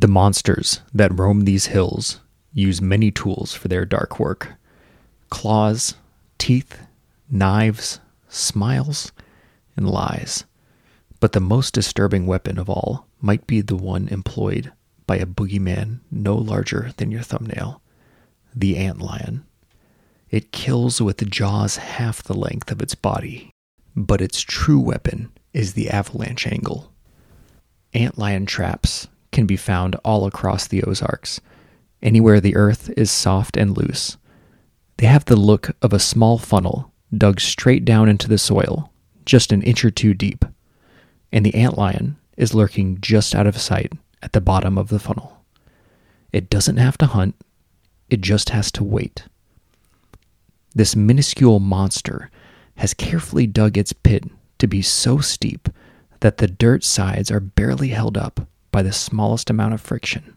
The monsters that roam these hills use many tools for their dark work claws, teeth, knives, smiles, and lies. But the most disturbing weapon of all might be the one employed by a boogeyman no larger than your thumbnail the antlion. It kills with jaws half the length of its body, but its true weapon is the avalanche angle. Antlion traps can be found all across the Ozarks, anywhere the earth is soft and loose. They have the look of a small funnel dug straight down into the soil, just an inch or two deep, and the antlion is lurking just out of sight at the bottom of the funnel. It doesn't have to hunt, it just has to wait. This minuscule monster has carefully dug its pit to be so steep that the dirt sides are barely held up by the smallest amount of friction.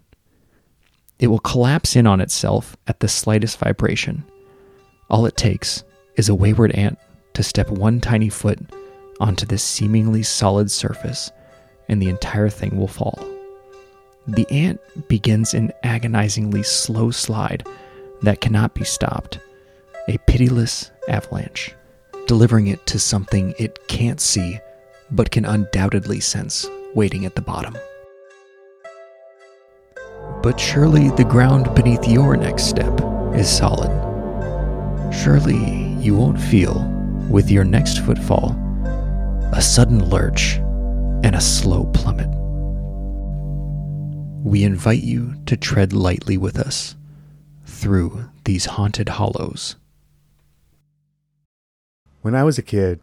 It will collapse in on itself at the slightest vibration. All it takes is a wayward ant to step one tiny foot onto this seemingly solid surface, and the entire thing will fall. The ant begins an agonizingly slow slide that cannot be stopped, a pitiless avalanche, delivering it to something it can't see but can undoubtedly sense waiting at the bottom. But surely the ground beneath your next step is solid. Surely you won't feel, with your next footfall, a sudden lurch and a slow plummet. We invite you to tread lightly with us through these haunted hollows. When I was a kid,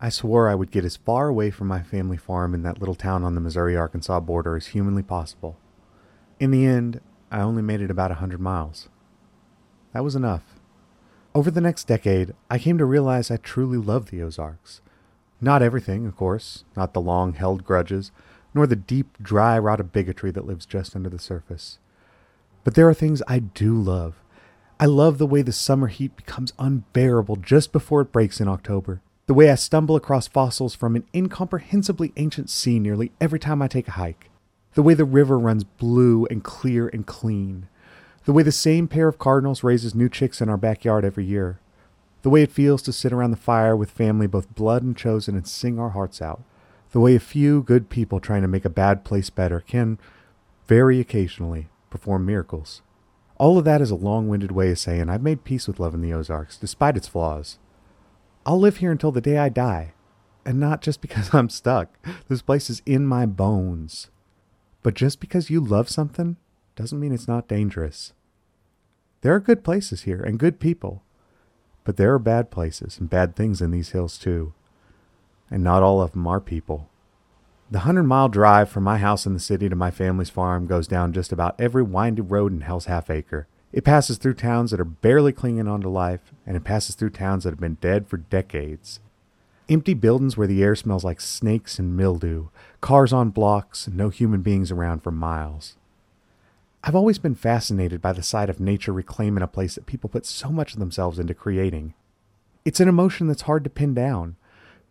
I swore I would get as far away from my family farm in that little town on the Missouri Arkansas border as humanly possible. In the end, I only made it about a hundred miles. That was enough. Over the next decade, I came to realize I truly love the Ozarks. Not everything, of course, not the long held grudges, nor the deep, dry rot of bigotry that lives just under the surface. But there are things I do love. I love the way the summer heat becomes unbearable just before it breaks in October. The way I stumble across fossils from an incomprehensibly ancient sea nearly every time I take a hike the way the river runs blue and clear and clean, the way the same pair of cardinals raises new chicks in our backyard every year, the way it feels to sit around the fire with family both blood and chosen and sing our hearts out, the way a few good people trying to make a bad place better can, very occasionally, perform miracles. All of that is a long winded way of saying I've made peace with love in the Ozarks, despite its flaws. I'll live here until the day I die, and not just because I'm stuck. This place is in my bones. But just because you love something doesn't mean it's not dangerous. There are good places here and good people, but there are bad places and bad things in these hills too. And not all of them are people. The hundred mile drive from my house in the city to my family's farm goes down just about every windy road in Hell's Half Acre. It passes through towns that are barely clinging on to life, and it passes through towns that have been dead for decades. Empty buildings where the air smells like snakes and mildew, cars on blocks, and no human beings around for miles. I've always been fascinated by the sight of nature reclaiming a place that people put so much of themselves into creating. It's an emotion that's hard to pin down.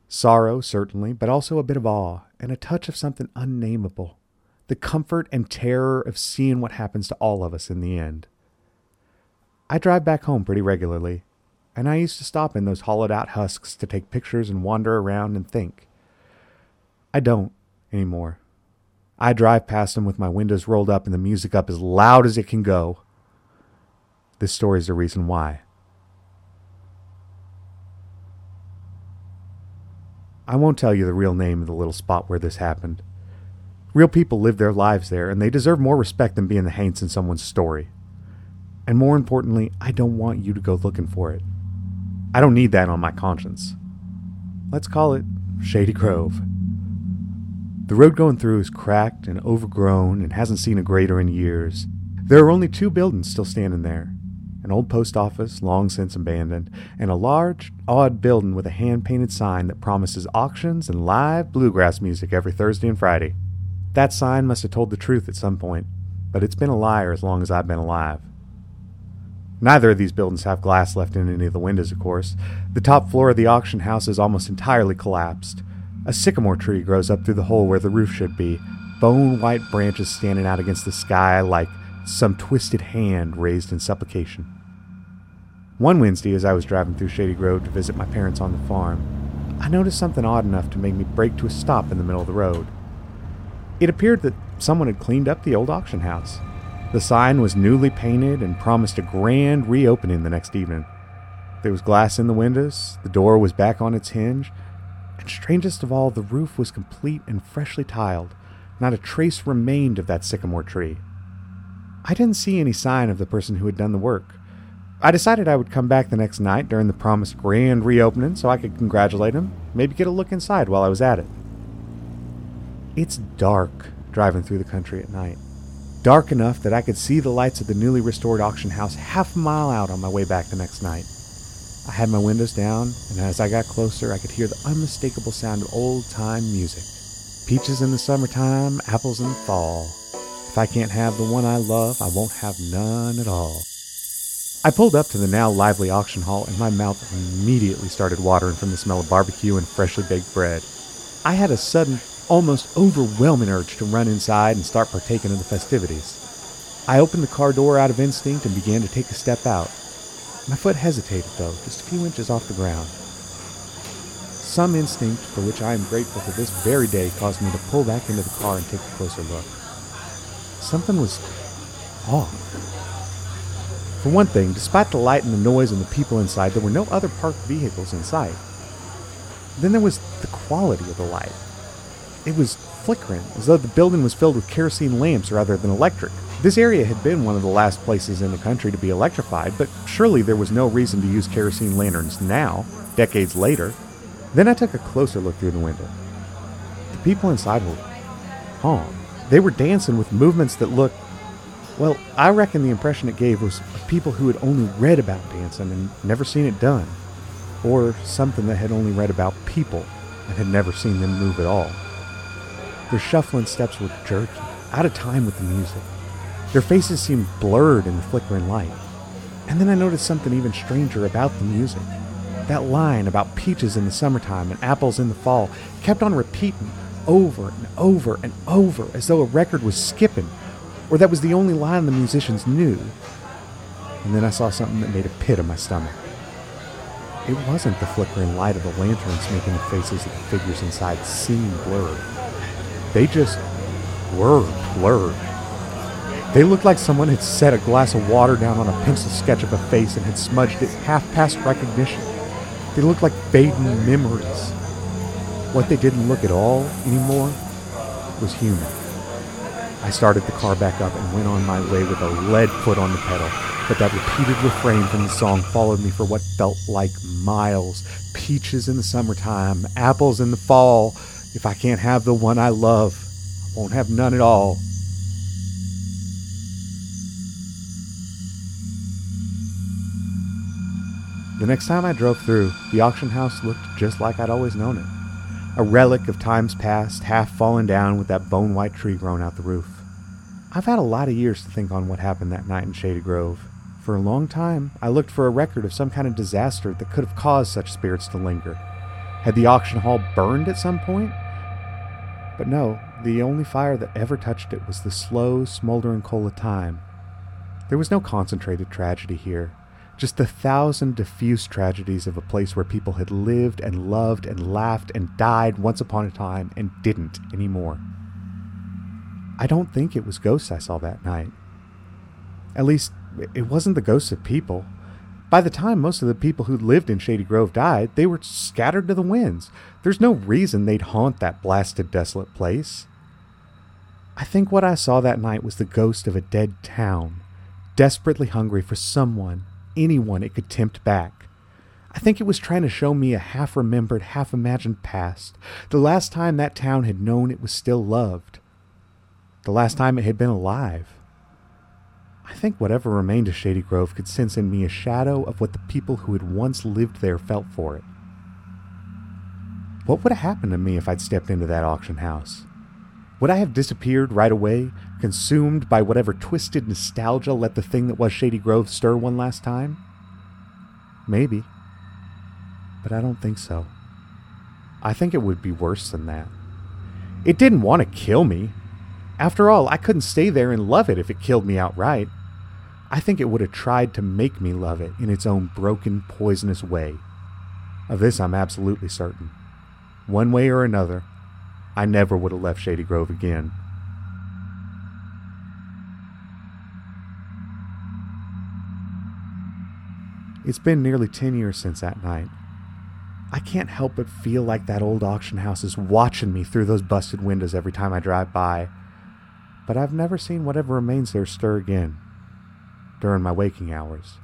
Sorrow, certainly, but also a bit of awe and a touch of something unnameable. The comfort and terror of seeing what happens to all of us in the end. I drive back home pretty regularly, and I used to stop in those hollowed out husks to take pictures and wander around and think. I don't anymore. I drive past them with my windows rolled up and the music up as loud as it can go. This story is the reason why. I won't tell you the real name of the little spot where this happened. Real people live their lives there, and they deserve more respect than being the haints in someone's story. And more importantly, I don't want you to go looking for it. I don't need that on my conscience. Let's call it Shady Grove. The road going through is cracked and overgrown and hasn't seen a grader in years. There are only two buildings still standing there an old post office, long since abandoned, and a large, odd building with a hand painted sign that promises auctions and live bluegrass music every Thursday and Friday. That sign must have told the truth at some point, but it's been a liar as long as I've been alive. Neither of these buildings have glass left in any of the windows, of course. The top floor of the auction house is almost entirely collapsed. A sycamore tree grows up through the hole where the roof should be, bone white branches standing out against the sky like some twisted hand raised in supplication. One Wednesday, as I was driving through Shady Grove to visit my parents on the farm, I noticed something odd enough to make me brake to a stop in the middle of the road. It appeared that someone had cleaned up the old auction house. The sign was newly painted and promised a grand reopening the next evening. There was glass in the windows, the door was back on its hinge, and strangest of all, the roof was complete and freshly tiled. Not a trace remained of that sycamore tree. I didn't see any sign of the person who had done the work. I decided I would come back the next night during the promised grand reopening so I could congratulate him, maybe get a look inside while I was at it. It's dark driving through the country at night. Dark enough that I could see the lights of the newly restored auction house half a mile out on my way back the next night. I had my windows down, and as I got closer, I could hear the unmistakable sound of old time music. Peaches in the summertime, apples in the fall. If I can't have the one I love, I won't have none at all. I pulled up to the now lively auction hall, and my mouth immediately started watering from the smell of barbecue and freshly baked bread. I had a sudden, almost overwhelming urge to run inside and start partaking of the festivities. I opened the car door out of instinct and began to take a step out. My foot hesitated, though, just a few inches off the ground. Some instinct for which I am grateful to this very day caused me to pull back into the car and take a closer look. Something was off. For one thing, despite the light and the noise and the people inside, there were no other parked vehicles in sight. Then there was the quality of the light. It was flickering, as though the building was filled with kerosene lamps rather than electric. This area had been one of the last places in the country to be electrified, but surely there was no reason to use kerosene lanterns now, decades later. Then I took a closer look through the window. The people inside were calm. They were dancing with movements that looked well, I reckon the impression it gave was of people who had only read about dancing and never seen it done, or something that had only read about people and had never seen them move at all. Their shuffling steps were jerky, out of time with the music. Their faces seemed blurred in the flickering light. And then I noticed something even stranger about the music. That line about peaches in the summertime and apples in the fall kept on repeating over and over and over as though a record was skipping or that was the only line the musicians knew. And then I saw something that made a pit in my stomach. It wasn't the flickering light of the lanterns making the faces of the figures inside seem blurred. They just were blurred. They looked like someone had set a glass of water down on a pencil sketch of a face and had smudged it half past recognition. They looked like fading memories. What they didn't look at all anymore was human. I started the car back up and went on my way with a lead foot on the pedal. But that repeated refrain from the song followed me for what felt like miles. Peaches in the summertime, apples in the fall. If I can't have the one I love, I won't have none at all. The next time I drove through, the auction house looked just like I'd always known it a relic of times past, half fallen down with that bone white tree growing out the roof. I've had a lot of years to think on what happened that night in Shady Grove. For a long time, I looked for a record of some kind of disaster that could have caused such spirits to linger. Had the auction hall burned at some point? But no, the only fire that ever touched it was the slow, smoldering coal of time. There was no concentrated tragedy here, just the thousand diffuse tragedies of a place where people had lived and loved and laughed and died once upon a time and didn't anymore. I don't think it was ghosts I saw that night. At least, it wasn't the ghosts of people. By the time most of the people who lived in Shady Grove died, they were scattered to the winds. There's no reason they'd haunt that blasted, desolate place. I think what I saw that night was the ghost of a dead town, desperately hungry for someone anyone it could tempt back. I think it was trying to show me a half remembered, half imagined past, the last time that town had known it was still loved, the last time it had been alive. I think whatever remained of Shady Grove could sense in me a shadow of what the people who had once lived there felt for it. What would have happened to me if I'd stepped into that auction house? Would I have disappeared right away, consumed by whatever twisted nostalgia let the thing that was Shady Grove stir one last time? Maybe. But I don't think so. I think it would be worse than that. It didn't want to kill me. After all, I couldn't stay there and love it if it killed me outright. I think it would have tried to make me love it in its own broken, poisonous way. Of this I'm absolutely certain. One way or another, I never would have left Shady Grove again. It's been nearly 10 years since that night. I can't help but feel like that old auction house is watching me through those busted windows every time I drive by. But I've never seen whatever remains there stir again during my waking hours.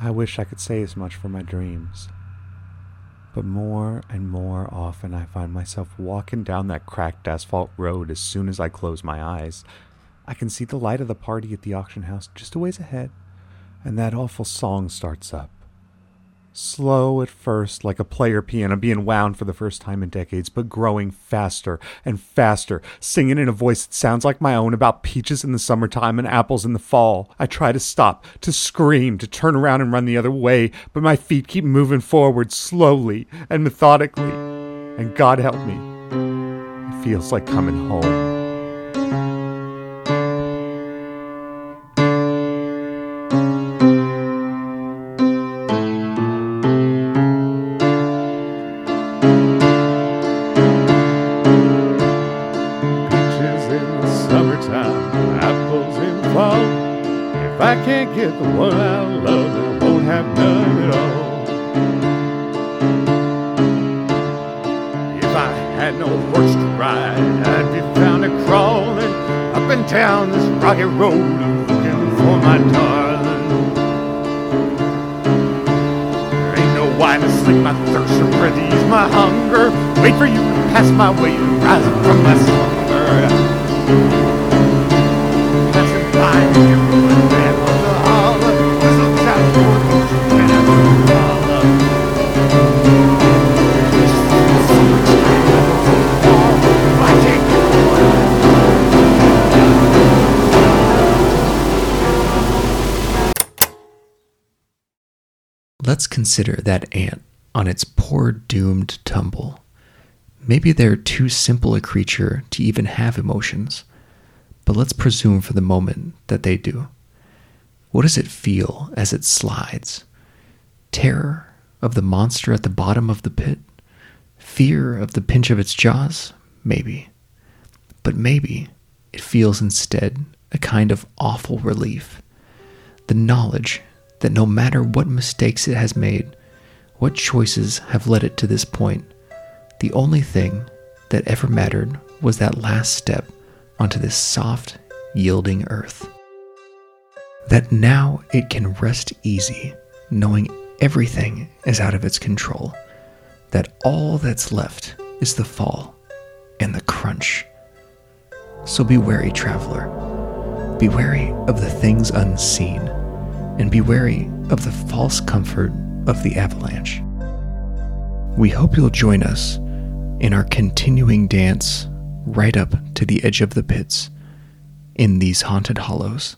I wish I could say as much for my dreams. But more and more often I find myself walking down that cracked asphalt road as soon as I close my eyes. I can see the light of the party at the auction house just a ways ahead, and that awful song starts up. Slow at first, like a player piano being wound for the first time in decades, but growing faster and faster, singing in a voice that sounds like my own about peaches in the summertime and apples in the fall. I try to stop, to scream, to turn around and run the other way, but my feet keep moving forward slowly and methodically. And God help me, it feels like coming home. Fall. If I can't get the one I love, I won't have none at all. If I had no horse to ride, I'd be found a crawling up and down this rocky road looking for my darling. There ain't no wine to slake my thirst or breath to ease my hunger. Wait for you to pass my way and rise from my slumber. Let's consider that ant on its poor doomed tumble. Maybe they're too simple a creature to even have emotions, but let's presume for the moment that they do. What does it feel as it slides? Terror of the monster at the bottom of the pit? Fear of the pinch of its jaws? Maybe. But maybe it feels instead a kind of awful relief. The knowledge that no matter what mistakes it has made, what choices have led it to this point, the only thing that ever mattered was that last step onto this soft, yielding earth. That now it can rest easy, knowing everything is out of its control. That all that's left is the fall and the crunch. So be wary, traveler. Be wary of the things unseen, and be wary of the false comfort of the avalanche. We hope you'll join us in our continuing dance right up to the edge of the pits in these haunted hollows.